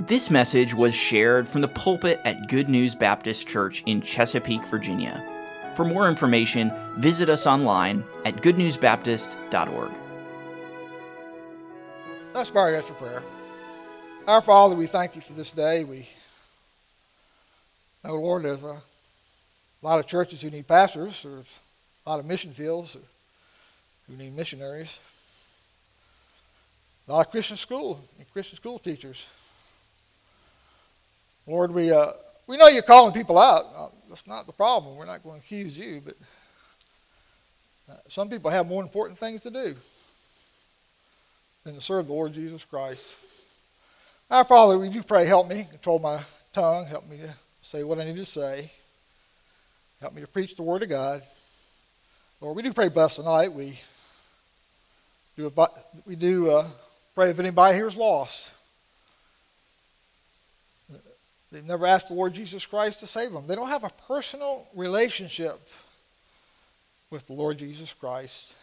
This message was shared from the pulpit at Good News Baptist Church in Chesapeake, Virginia. For more information, visit us online at goodnewsbaptist.org. Let's bow our for prayer. Our Father, we thank you for this day. We know, Lord, there's a lot of churches who need pastors. There's a lot of mission fields who need missionaries. A lot of Christian school and Christian school teachers. Lord, we, uh, we know you're calling people out. Uh, that's not the problem. We're not going to accuse you, but uh, some people have more important things to do than to serve the Lord Jesus Christ. Our Father, we do pray, help me control my tongue, help me to say what I need to say, help me to preach the Word of God. Lord, we do pray bless tonight. We do, we do uh, pray if anybody here is lost. They've never asked the Lord Jesus Christ to save them. They don't have a personal relationship with the Lord Jesus Christ.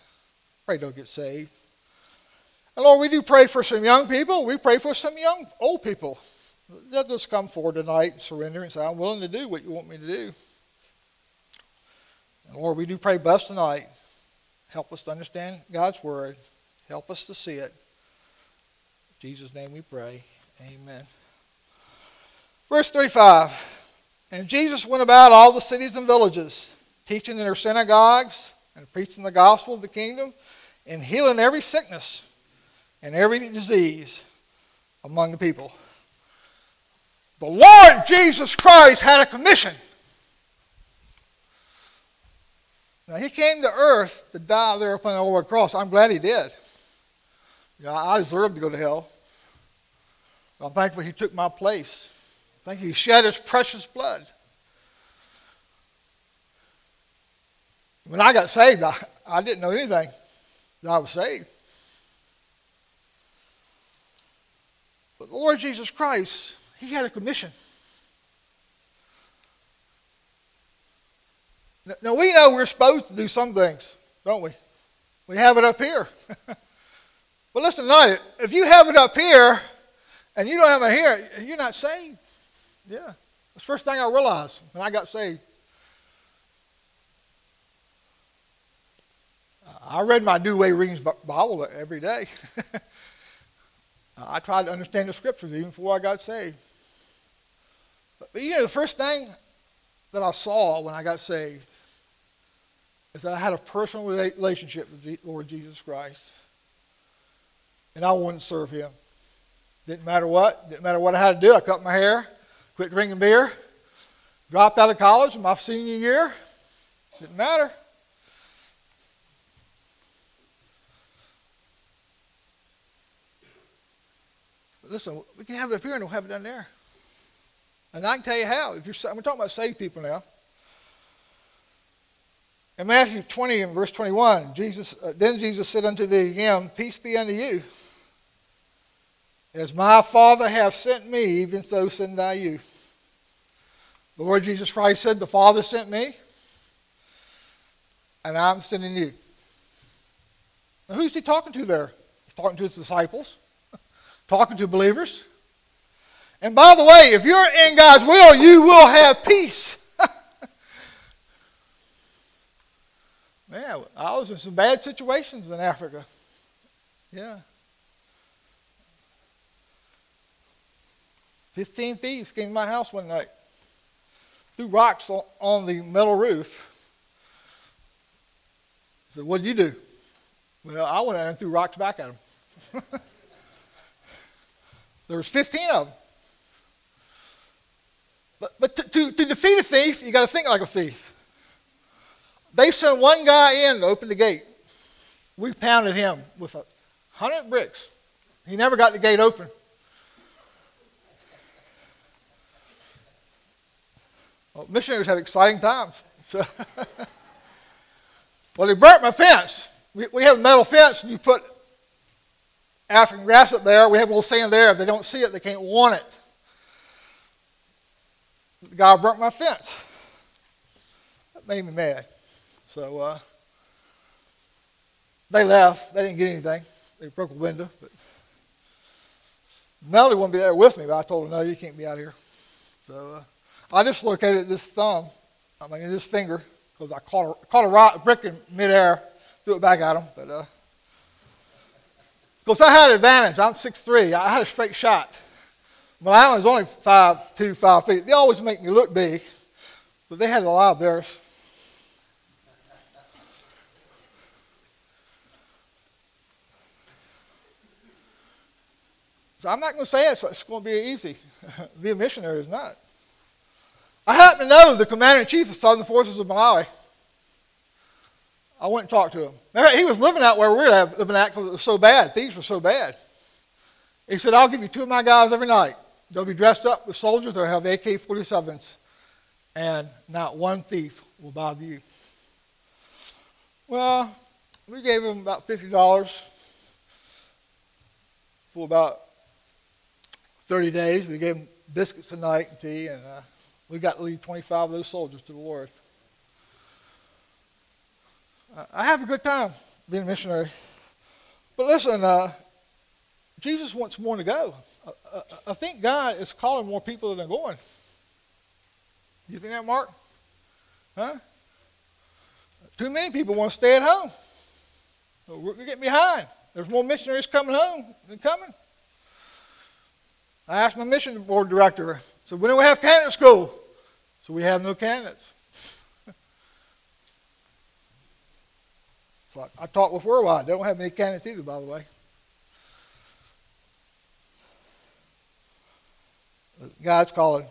Pray they'll get saved. And Lord, we do pray for some young people. We pray for some young old people. They'll just come forward tonight and surrender and say, I'm willing to do what you want me to do. And Lord, we do pray bless tonight. Help us to understand God's word. Help us to see it. In Jesus' name we pray. Amen. Verse 35 And Jesus went about all the cities and villages, teaching in their synagogues and preaching the gospel of the kingdom and healing every sickness and every disease among the people. The Lord Jesus Christ had a commission. Now, he came to earth to die there upon the old cross. I'm glad he did. You know, I deserved to go to hell. I'm thankful he took my place. Thank you. He shed his precious blood. When I got saved, I, I didn't know anything that I was saved. But the Lord Jesus Christ, he had a commission. Now, we know we're supposed to do some things, don't we? We have it up here. but listen tonight, if you have it up here and you don't have it here, you're not saved. Yeah. The first thing I realized when I got saved. I read my Douay-Rheims Bible every day. I tried to understand the scriptures even before I got saved. But, but, you know, the first thing that I saw when I got saved is that I had a personal relationship with the Lord Jesus Christ. And I wanted to serve him. Didn't matter what, didn't matter what I had to do. I cut my hair, quit drinking beer, dropped out of college in my senior year. Didn't matter. listen, we can have it up here and we'll have it down there. And I can tell you how. If you're, we're talking about saved people now. In Matthew 20 and verse 21, Jesus, uh, then Jesus said unto thee again, Peace be unto you. As my Father hath sent me, even so send I you. The Lord Jesus Christ said, The Father sent me, and I'm sending you. Now, who's he talking to there? He's talking to his disciples, talking to believers. And by the way, if you're in God's will, you will have peace. Man, I was in some bad situations in Africa. Yeah. 15 thieves came to my house one night, threw rocks on the metal roof. I said, What did you do? Well, I went out and threw rocks back at them. there was 15 of them. But, but to, to, to defeat a thief, you got to think like a thief. They sent one guy in to open the gate. We pounded him with a hundred bricks. He never got the gate open. Well, missionaries have exciting times. well, they burnt my fence. We, we have a metal fence, and you put African grass up there. We have a little sand there. If they don't see it, they can't want it. The guy burnt my fence. That made me mad. So uh, they left. They didn't get anything. They broke a window. But Melody wouldn't be there with me, but I told her, no, you can't be out here. So uh, I dislocated this thumb, I mean, this finger, because I caught a, caught a rock, brick in midair, threw it back at him. But, uh, because I had an advantage. I'm 6'3". I had a straight shot. But I was only five two, five feet. They always make me look big, but they had a lot of theirs. So I'm not going to say it's, it's going to be easy. be a missionary is not. I happen to know the commander in chief of Southern Forces of Malawi. I went and talked to him. He was living out where we were living at because it was so bad. Thieves were so bad. He said, I'll give you two of my guys every night. They'll be dressed up with soldiers. They'll have AK 47s. And not one thief will bother you. Well, we gave him about $50 for about 30 days. We gave him biscuits a night and tea, and uh, we got to lead 25 of those soldiers to the Lord. I have a good time being a missionary. But listen, uh, Jesus wants more to go. I, I, I, think God is calling more people than are going. You think that, Mark? Huh? Too many people want to stay at home. We're getting behind. There's more missionaries coming home than coming. I asked my mission board director, so we have candidate school? So we have no candidates. So I, I talked with Worldwide. They don't have any candidates either, by the way. God's calling.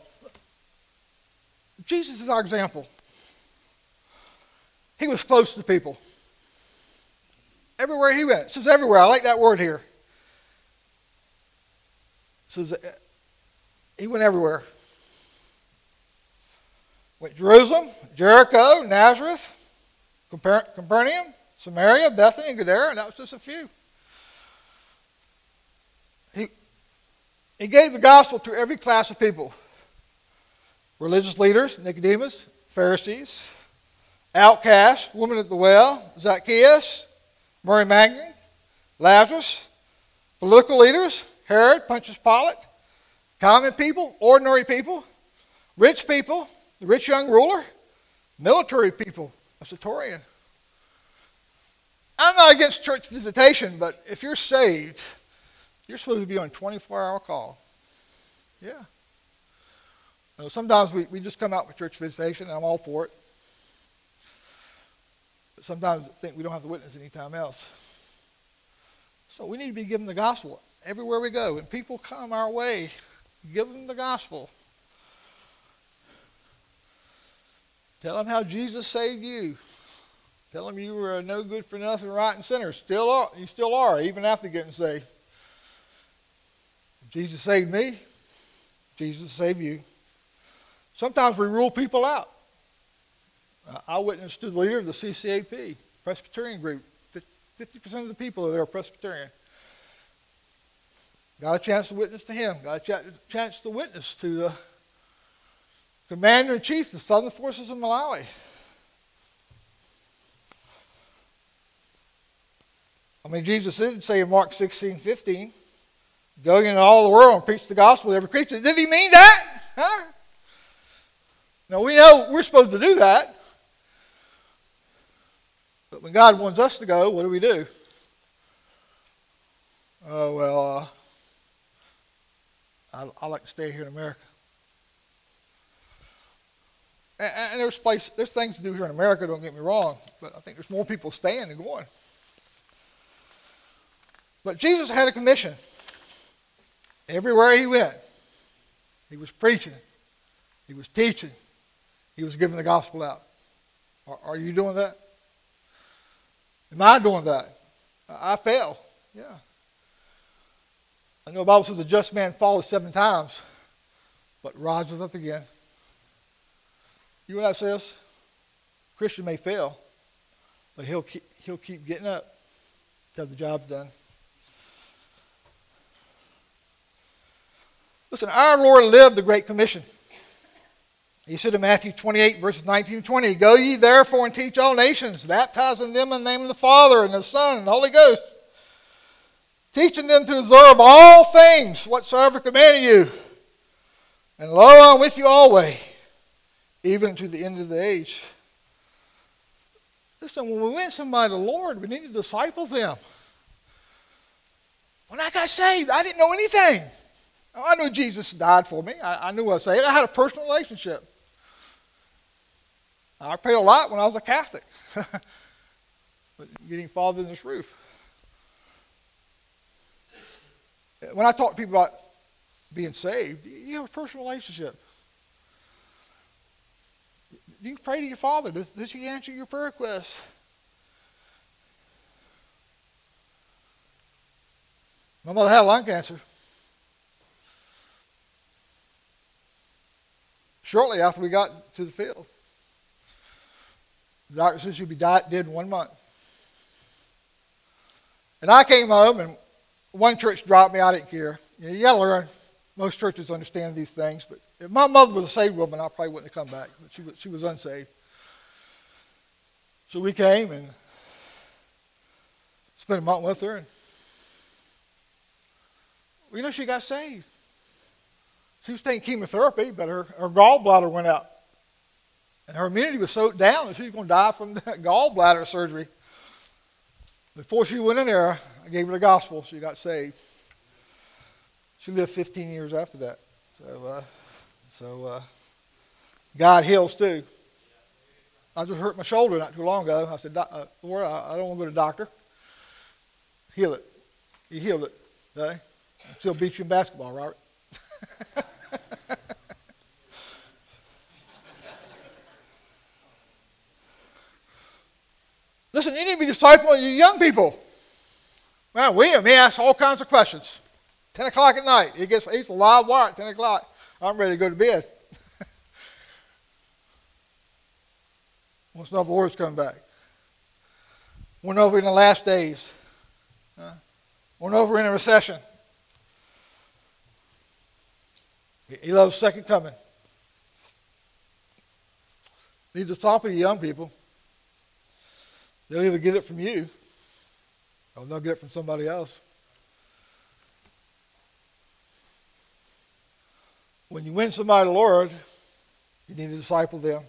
Jesus is our example. He was close to people. Everywhere he went. It says everywhere. I like that word here. It says he went everywhere. Went Jerusalem, Jericho, Nazareth, Capernaum, Samaria, Bethany, and Gadara, and that was just a few. He, he gave the gospel to every class of people religious leaders, Nicodemus, Pharisees, outcasts, woman at the well, Zacchaeus, Mary Magdalene, Lazarus, political leaders, Herod, Pontius Pilate, common people, ordinary people, rich people, the rich young ruler, military people, a centurion. I'm not against church visitation, but if you're saved, you're supposed to be on 24 hour call. Yeah. You know, sometimes we, we just come out for church visitation, and I'm all for it. But sometimes I think we don't have to witness anytime else. So we need to be given the gospel everywhere we go. and people come our way, give them the gospel. Tell them how Jesus saved you. Tell them you were no good for nothing, rotten sinner. Still are, you still are, even after getting saved. Jesus saved me. Jesus saved you. Sometimes we rule people out. I witnessed to the leader of the CCAP, Presbyterian group. 50% of the people there are Presbyterian. Got a chance to witness to him. Got a chance to witness to the commander in chief of the Southern Forces of Malawi. I mean, Jesus didn't say in Mark 16, 15, go into all the world and preach the gospel to every creature. Did he mean that? Huh? Now, we know we're supposed to do that. But when God wants us to go, what do we do? Oh, well, uh, I, I, like to stay here in America. And, and there's, place, there's things to do here in America, don't get me wrong, but I think there's more people staying than going. But Jesus had a commission. Everywhere he went, he was preaching, he was teaching, he was giving the gospel out. Are, are you doing that? Am I doing that? I, I fail. Yeah. I know the Bible says the just man falls seven times, but rises up again. You know what that says? Christian may fail, but he'll keep, he'll keep getting up till the job's done. Listen, our Lord lived the Great Commission. He said in Matthew 28, verses 19 and 20, Go ye therefore and teach all nations, baptizing them in the name of the Father and the Son and the Holy Ghost, teaching them to observe all things whatsoever commanded you. And lo, I'm with you always, even to the end of the age. Listen, when we win somebody to the Lord, we need to disciple them. When I got saved, I didn't know anything. I knew Jesus died for me. I, I knew I was saved. I had a personal relationship. I prayed a lot when I was a Catholic, but getting farther than this roof. When I talk to people about being saved, you have a personal relationship. You pray to your Father. Does, does He answer your prayer requests? My mother had lung cancer. Shortly after we got to the field, the doctor said she'd be dead in one month. And I came home, and one church dropped me. I didn't care. You, know, you got to learn. Most churches understand these things, but if my mother was a saved woman, I probably wouldn't have come back. But she was, she was unsaved. So we came and spent a month with her, and you know she got saved. She was taking chemotherapy, but her, her gallbladder went out. And her immunity was so down that she was going to die from that gallbladder surgery. Before she went in there, I gave her the gospel. She got saved. She lived 15 years after that. So, uh, so uh, God heals too. I just hurt my shoulder not too long ago. I said, uh, Lord, I, don't want to go to the doctor. Heal it. He healed it. Okay? Still beat you in basketball, Robert. Listen, you need to be discipling your young people. Man, William, he asks all kinds of questions. 10 o'clock at night. He gets he's a live wire at 10 o'clock. I'm ready to go to bed. If the Lord's coming back. Know if in the last days. Huh? Know if in a recession. He loves second coming. Need to talk to young people. They'll either get it from you or they'll get it from somebody else. When you win somebody to the Lord, you need to disciple them.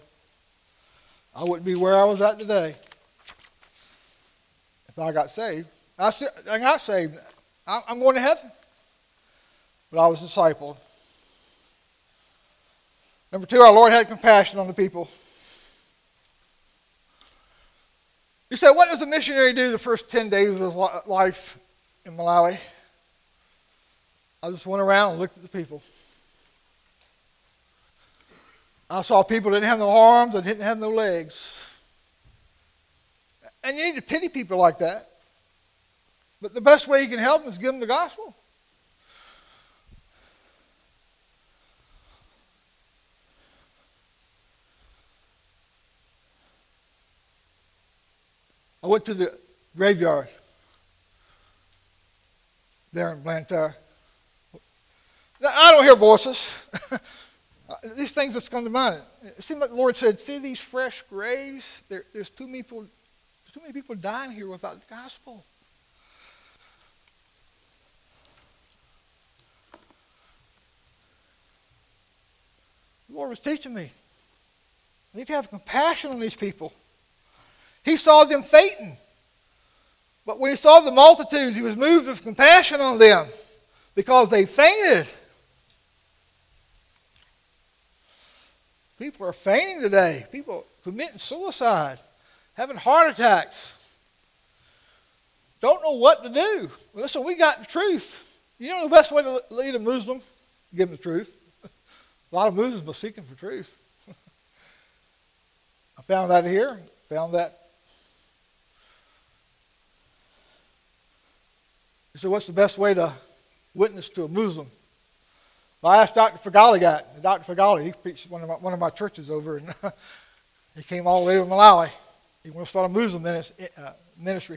I wouldn't be where I was at today if I got saved. I, still, I got saved. I'm going to heaven. But I was discipled. Number two, our Lord had compassion on the people. You say, what does a missionary do the first 10 days of his life in Malawi? I just went around and looked at the people. I saw people didn't have no arms, that didn't have no legs. And you need to pity people like that. But the best way you can help them is give them the gospel. I went to the graveyard there in Blantyre. Now, I don't hear voices. these things just come to mind. It seemed like the Lord said, "See these fresh graves? There, there's too many people. Too many people dying here without the gospel." The Lord was teaching me. I need to have compassion on these people. He saw them fainting. But when he saw the multitudes, he was moved with compassion on them because they fainted. People are fainting today. People committing suicide, having heart attacks. Don't know what to do. Listen, we got the truth. You know the best way to lead a Muslim? Give them the truth. a lot of Muslims are seeking for truth. I found that here. Found that He said, What's the best way to witness to a Muslim? Well, I asked Dr. Fagali. Dr. Fagali, he preached one of my, one of my churches over, and he came all the way to Malawi. He wanted to start a Muslim uh, ministry.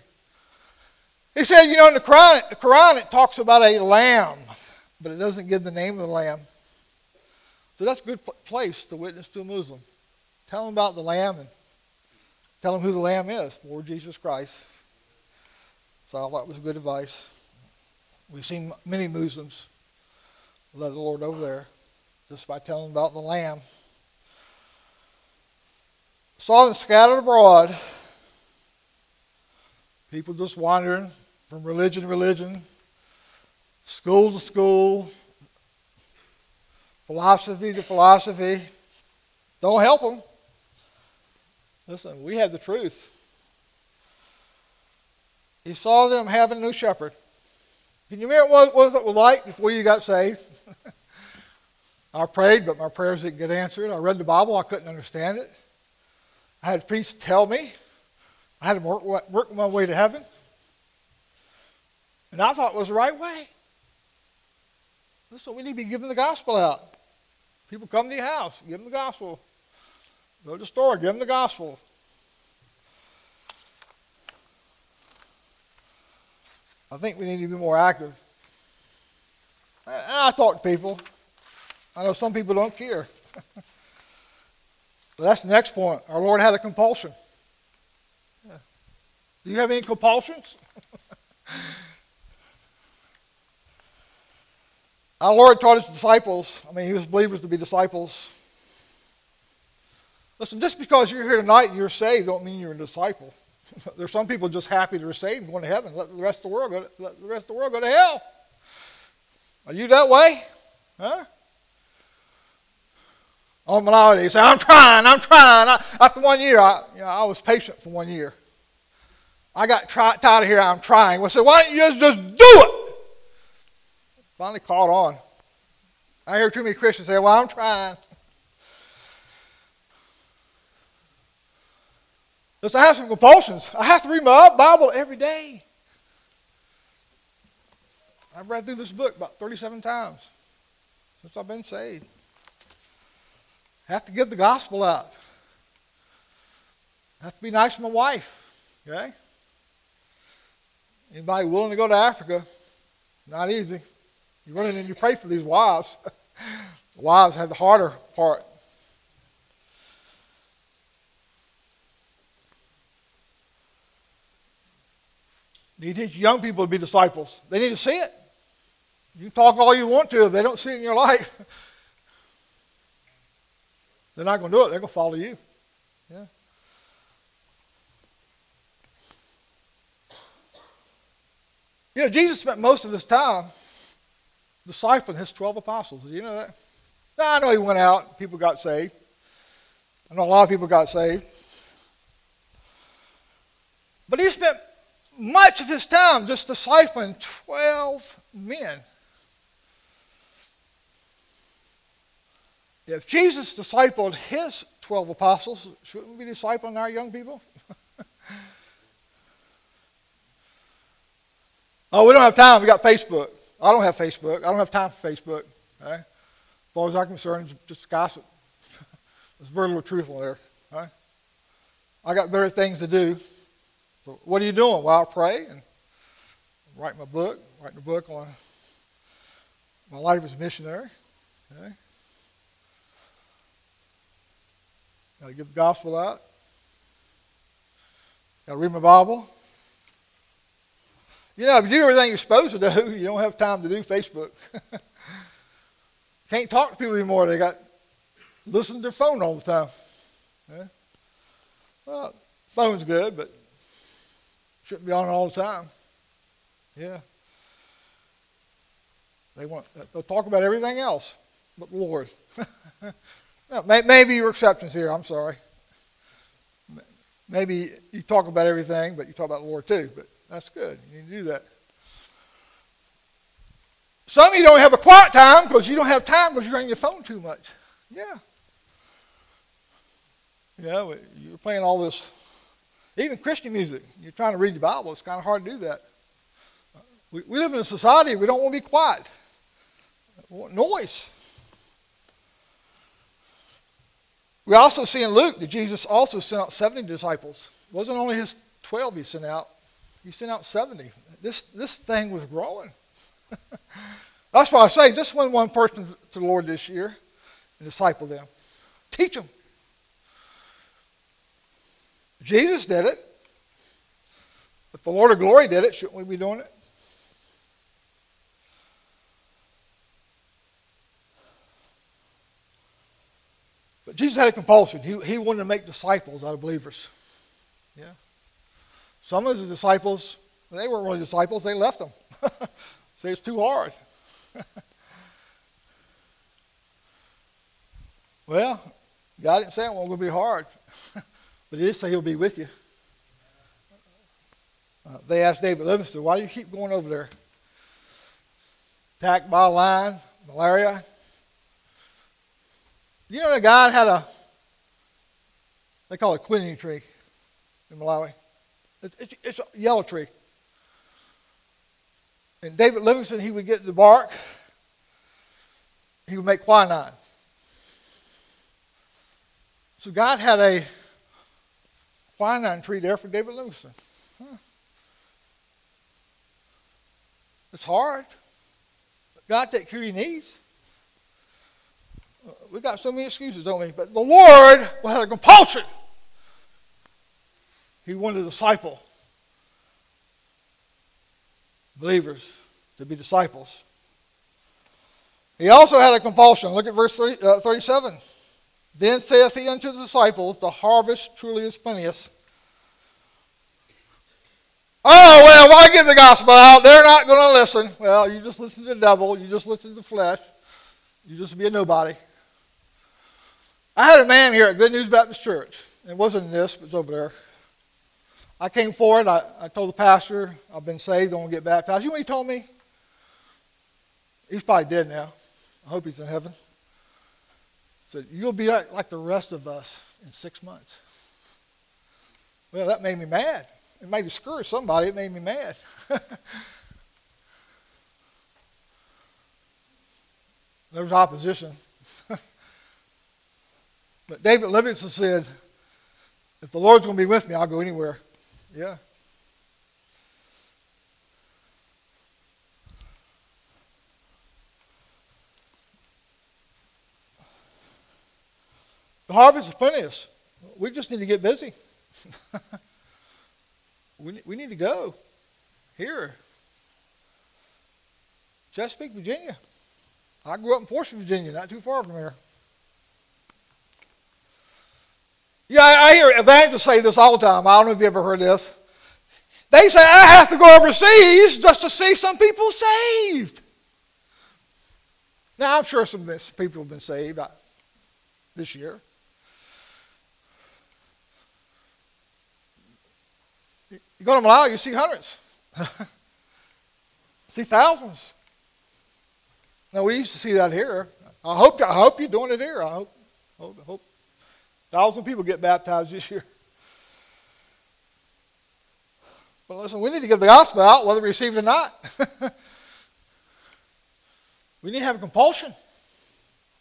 He said, You know, in the Quran, the Quran, it talks about a lamb, but it doesn't give the name of the lamb. So that's a good place to witness to a Muslim. Tell them about the lamb and tell them who the lamb is, Lord Jesus Christ. So I thought was good advice. We've seen many Muslims led the Lord over there just by telling them about the Lamb. Saw them scattered abroad. People just wandering from religion to religion, school to school, philosophy to philosophy. Don't help them. Listen, we have the truth. He saw them having a new shepherd. Can you remember what, what it was like before you got saved? I prayed, but my prayers didn't get answered. I read the Bible, I couldn't understand it. I had a priest tell me. I had to work, work my way to heaven. And I thought it was the right way. Listen, we need to be giving the gospel out. People come to your house, give them the gospel. Go to the store, give them the gospel. I think we need to be more active. And I talk to people. I know some people don't care. but that's the next point. Our Lord had a compulsion. Yeah. Do you have any compulsions? Our Lord taught his disciples, I mean, he was believers to be disciples. Listen, just because you're here tonight and you're saved don't mean you're a disciple. There's some people just happy they're saved and going to heaven. Let the rest of the world go to, let the rest of the world go to hell. Are you that way? Huh? On Malawi, they say, I'm trying, I'm trying. I, after one year, I, you know, I was patient for one year. I got try, tired of here, I'm trying. I said, why don't you just, just do it? Finally caught on. I hear too many Christians say, well, I'm trying. I have some compulsions. I have to read my Bible every day. I've read through this book about 37 times since I've been saved. I have to get the gospel out. I have to be nice to my wife. Okay? Anybody willing to go to Africa? Not easy. You run in and you pray for these wives. the wives have the harder part. You teach young people to be disciples. They need to see it. You talk all you want to if they don't see it in your life. They're not going to do it. They're going to follow you. Yeah. You know, Jesus spent most of his time discipling his 12 apostles. Did you know that? Now, I know he went out, people got saved. I know a lot of people got saved. But he spent much of his time just discipling 12 men. If Jesus discipled his 12 apostles, shouldn't we be discipling our young people? oh, we don't have time. We got Facebook. I don't have Facebook. I don't have time for Facebook. Okay? As far as I'm concerned, just gossip. There's very little truth there. Okay? I got better things to do. So what are you doing? Well, I pray and write my book, writing a book on my life as a missionary. Okay? Got to get the gospel out. Got to read my Bible. You know, if you do everything you're supposed to do, you don't have time to do Facebook. Can't talk to people anymore. They got listen to their phone all the time. Yeah? Well, phone's good, but Shouldn't be on all the time. Yeah. They want they'll talk about everything else but the Lord. maybe your exceptions here. I'm sorry. Maybe you talk about everything, but you talk about the Lord too. But that's good. You need to do that. Some of you don't have a quiet time because you don't have time because you're on your phone too much. Yeah. Yeah, you're playing all this even Christian music, you're trying to read the Bible, it's kind of hard to do that. We, we live in a society, we don't want to be quiet. We want noise. We also see in Luke that Jesus also sent out 70 disciples. It wasn't only his 12 he sent out, he sent out 70. This, this thing was growing. That's why I say just win one person to the Lord this year and disciple them. Teach them. Jesus did it. If the Lord of glory did it, shouldn't we be doing it? But Jesus had a compulsion. He, he wanted to make disciples out of believers. Yeah. Some of the disciples, they weren't really disciples, they left them. Say it's too hard. well, God didn't say it was going to be hard. but He did say He'll be with you. Uh, they asked David Livingstone, why do you keep going over there? Attacked by a lion, malaria. You know that God had a, they call it quinine tree in Malawi. It, it, it's a yellow tree. And David Livingstone, he would get the bark, he would make quinine. So God had a quinine tree there for David Livingstone. Huh. It's hard. God take care of your needs. We got so many excuses, don't we? But the Lord have a compulsion. He wanted a disciple, believers, to be disciples. He also had a compulsion. Look at verse 30, uh, 37. Then saith he unto the disciples, The harvest truly is plenteous Oh, well, why give the gospel out? They're not going to listen. Well, you just listen to the devil. You just listen to the flesh. You just be a nobody. I had a man here at Good News Baptist Church. It wasn't in this, but it's over there. I came forward. I, I told the pastor, I've been saved. I want to get baptized. You know what he told me? He's probably dead now. I hope he's in heaven. Said, You'll be like, the rest of us in six months. Well, that made me mad. It made me discourage somebody. It made me mad. there was opposition. but David Livingstone said, if the Lord's going to be with me, I'll go anywhere. Yeah. The harvest is plenteous. We just need to get busy. we, we need to go here. Chesapeake, Virginia. I grew up in Portsmouth, Virginia, not too far from here. Yeah, I, I hear evangelists say this all the time. I don't know if you ever heard this. They say, I have to go overseas just to see some people saved. Now, I'm sure some people have been saved uh, this year. You go to Malawi, you see hundreds, see thousands. Now we used to see that here. I hope I hope you're doing it here. I hope hope, hope thousand people get baptized this year. But listen, we need to get the gospel out, whether we receive it or not. we need to have a compulsion.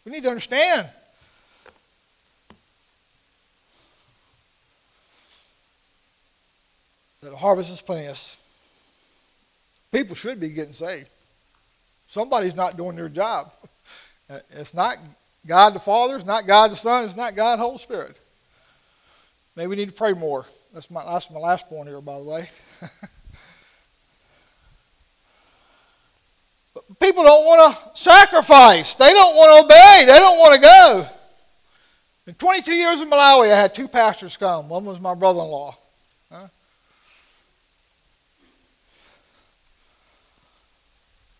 We need to understand that harvest is plenteous. People should be getting saved. Somebody's not doing their job. It's not God the Father, it's not God the Son, it's not God the Holy Spirit. Maybe we need to pray more. That's my, that's my last point here, by the way. people don't want to sacrifice. They don't want to obey. They don't want to go. In 22 years in Malawi, I had two pastors come. One was my brother in law. Huh?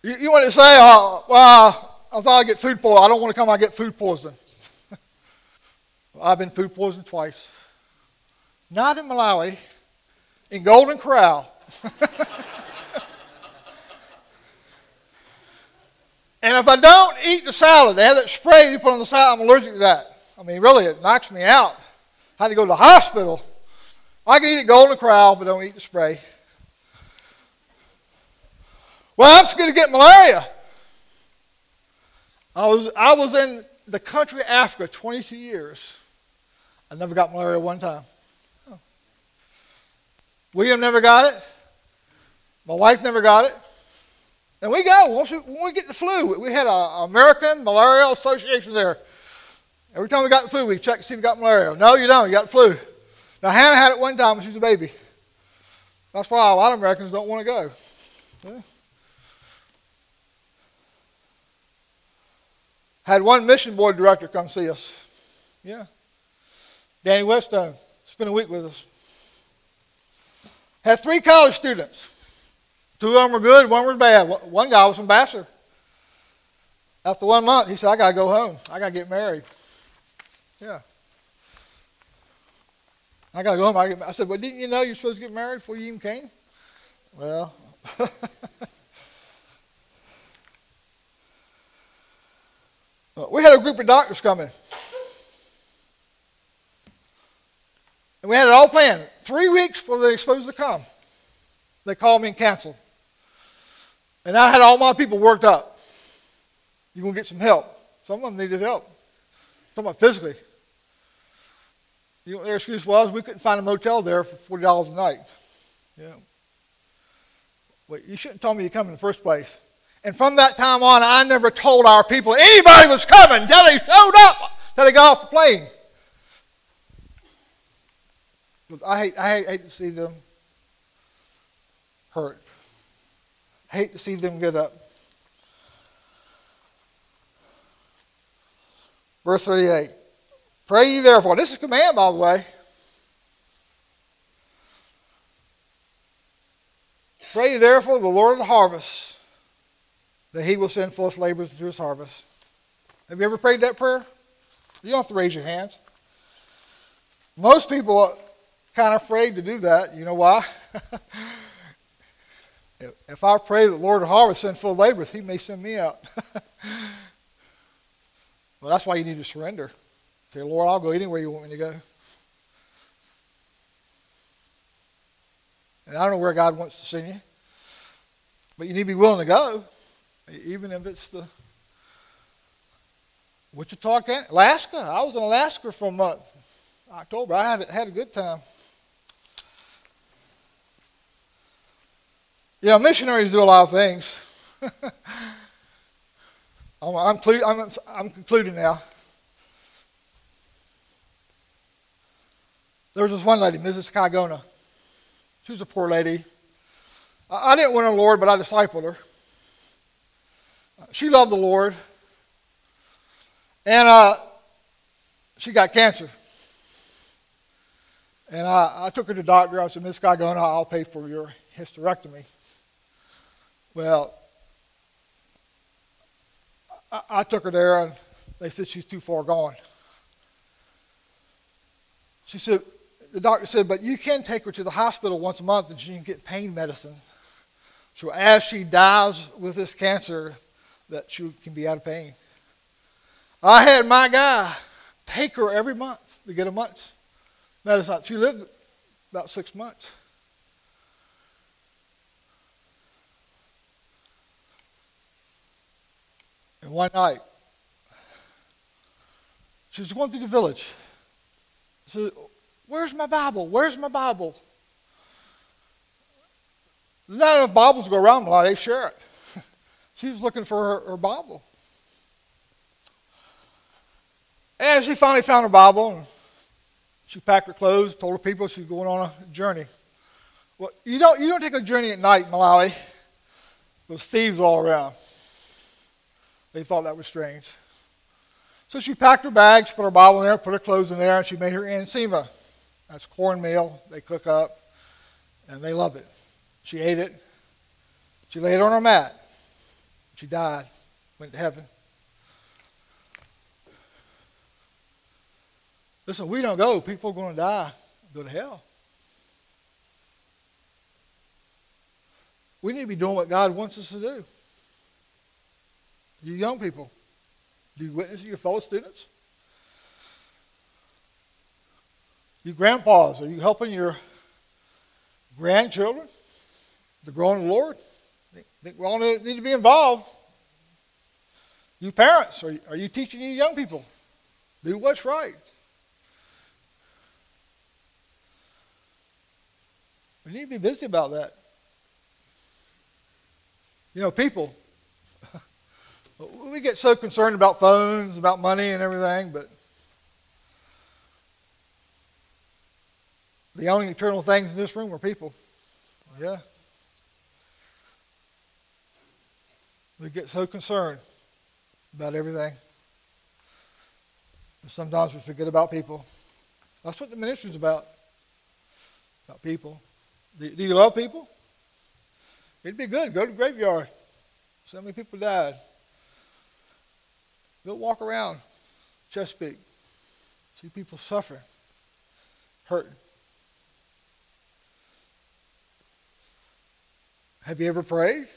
You, you want to say, uh, well, I thought I'd get food poisoning. I don't want to come, I get food poisoning. I've been food poisoned twice. Not in Malawi, in Golden Corral. and if I don't eat the salad, they have that spray you put on the salad, I'm allergic to that. I mean, really, it knocks me out. I had to go to the hospital. I can eat at Golden Corral, but don't eat the spray. Well, I'm just going to get malaria. I was, I was in the country of Africa 22 years. I never got malaria one time. Oh. William never got it. My wife never got it. And we go. Once we, when we get the flu, we had an American Malaria Association there. Every time we got the flu, we check to see if we got malaria. No, you don't. You got the flu. Now, Hannah had it one time when she was a baby. That's why a lot of Americans don't want to go. Yeah. Had one mission board director come see us. Yeah. Danny Whetstone spent a week with us. Had three college students. Two of them were good, one was bad. One guy was ambassador. After one month, he said, I got to go home. I got to get married. Yeah. I got to go home. I, I said, Well, didn't you know you're supposed to get married before you even came? Well, Uh, we had a group of doctors coming. And we had it all planned. Three weeks before they were supposed to come, they called me and canceled. And I had all my people worked up. You're going to get some help. Some of them needed help. I'm talking about physically. You know, what their excuse was we couldn't find a motel there for $40 a night. Yeah. Well, you shouldn't have told me to come in the first place. And from that time on, I never told our people anybody was coming until they showed up, until they got off the plane. I hate, I hate, hate to see them hurt. I hate to see them get up. Verse 38. Pray ye therefore. This is a command, by the way. Pray ye therefore the Lord of the harvest that he will send forth laborers into his harvest. Have you ever prayed that prayer? You don't have to raise your hands. Most people are kind of afraid to do that. You know why? if I pray that the Lord of harvest send full laborers, he may send me out. well, that's why you need to surrender. Say, Lord, I'll go anywhere you want me to go. And I don't know where God wants to send you, but you need to be willing to go, even if it's the Wichita, Alaska. I was in Alaska for a month, October. I had, had a good time. You know, missionaries do a lot of things. I'm, I'm, I'm, I'm concluding now. There was this one lady, Mrs. Kagona. She was a poor lady. I didn't win her Lord, but I discipled her. She loved the Lord. And uh, she got cancer. And I, I took her to the doctor. I said, Miss Kagona, I'll pay for your hysterectomy. Well, I, I took her there, and they said she's too far gone. She said, the doctor said, but you can take her to the hospital once a month and she can get pain medicine. So as she dies with this cancer, that she can be out of pain. I had my guy take her every month to get a month's medicine. She lived about six months. And one night, she was going through the village. said Where's my Bible? Where's my Bible? There's not enough Bibles to go around, but they share it. She was looking for her, her Bible. And she finally found her Bible, she packed her clothes, told her people she was going on a journey. Well, you don't, you don't take a journey at night Malawi. There's thieves all around. They thought that was strange. So she packed her bags, put her Bible in there, put her clothes in there, and she made her nsima. That's cornmeal they cook up, and they love it. She ate it. She laid it on her mat. She died, went to heaven. Listen, we don't go. People are going to die, go to hell. We need to be doing what God wants us to do. You young people, you witness your fellow students? You grandpas, are you helping your grandchildren to grow in the Lord? I think we all need to be involved. You parents, are you, are you teaching you young people? Do what's right. We need to be busy about that. You know, people, we get so concerned about phones, about money and everything, but The only eternal things in this room are people. Yeah. We get so concerned about everything. Sometimes we forget about people. That's what the ministry is about. About people. Do, do you love people? It'd be good. Go to the graveyard. So many people died. Go walk around Chesapeake. See people suffering, hurting. Have you ever prayed?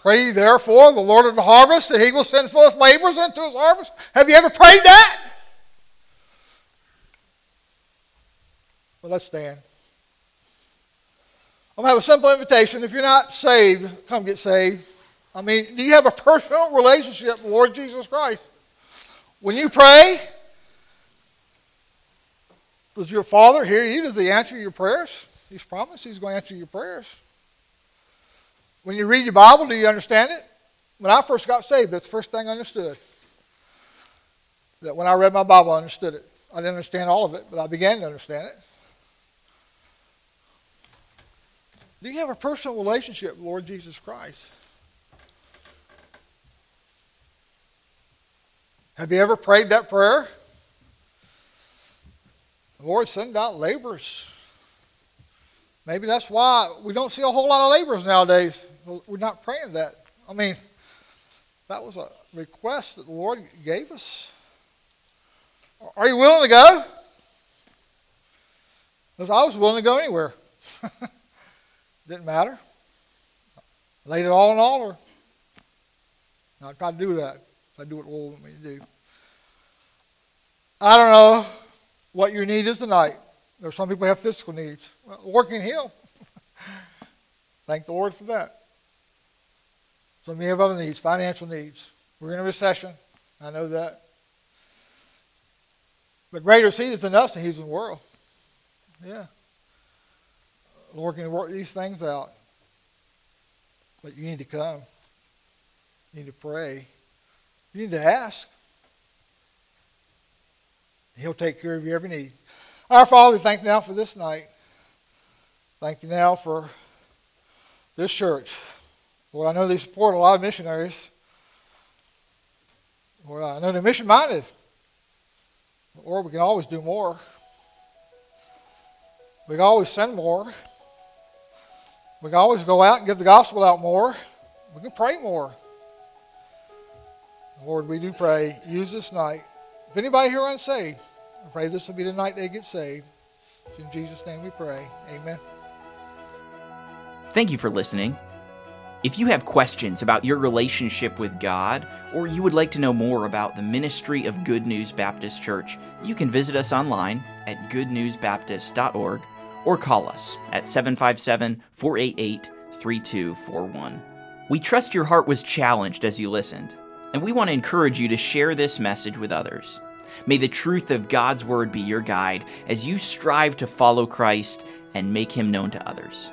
Pray therefore the Lord of the harvest that he will send forth laborers into his harvest. Have you ever prayed that? Well, let's stand. I'm going to have a simple invitation. If you're not saved, come get saved. I mean, do you have a personal relationship with Lord Jesus Christ? When you pray, does your Father hear you? Does He answer your prayers? He's promised He's going to answer your prayers. When you read your Bible, do you understand it? When I first got saved, that's the first thing I understood. That when I read my Bible, I understood it. I didn't understand all of it, but I began to understand it. Do you have a personal relationship with Lord Jesus Christ? Have you ever prayed that prayer? Lord, send out laborers. Maybe that's why we don't see a whole lot of laborers nowadays. We're not praying that. I mean, that was a request that the Lord gave us. Are you willing to go? I was willing to go anywhere. Didn't matter. Laid it all on the altar. I tried to do that. I do what the Lord wants me to do. I don't know what your need is tonight. There are some people who have physical needs. Well, Lord can heal. Thank the Lord for that. Some of you have other needs, financial needs. We're in a recession. I know that. But greater seed is He than us, and He's in the world. Yeah. Lord can work these things out. But you need to come. You need to pray. You need to ask. He'll take care of your every need. Our Father, thank you now for this night. Thank you now for this church. Lord, I know they support a lot of missionaries. Lord, I know they're mission minded. Or we can always do more. We can always send more. We can always go out and get the gospel out more. We can pray more. Lord, we do pray. Use this night. If anybody here unsaved, I pray this will be the night they get saved. in Jesus' name we pray. Amen. Thank you for listening. If you have questions about your relationship with God, or you would like to know more about the ministry of Good News Baptist Church, you can visit us online at goodnewsbaptist.org or call us at 757 488 3241. We trust your heart was challenged as you listened, and we want to encourage you to share this message with others. May the truth of God's Word be your guide as you strive to follow Christ and make Him known to others.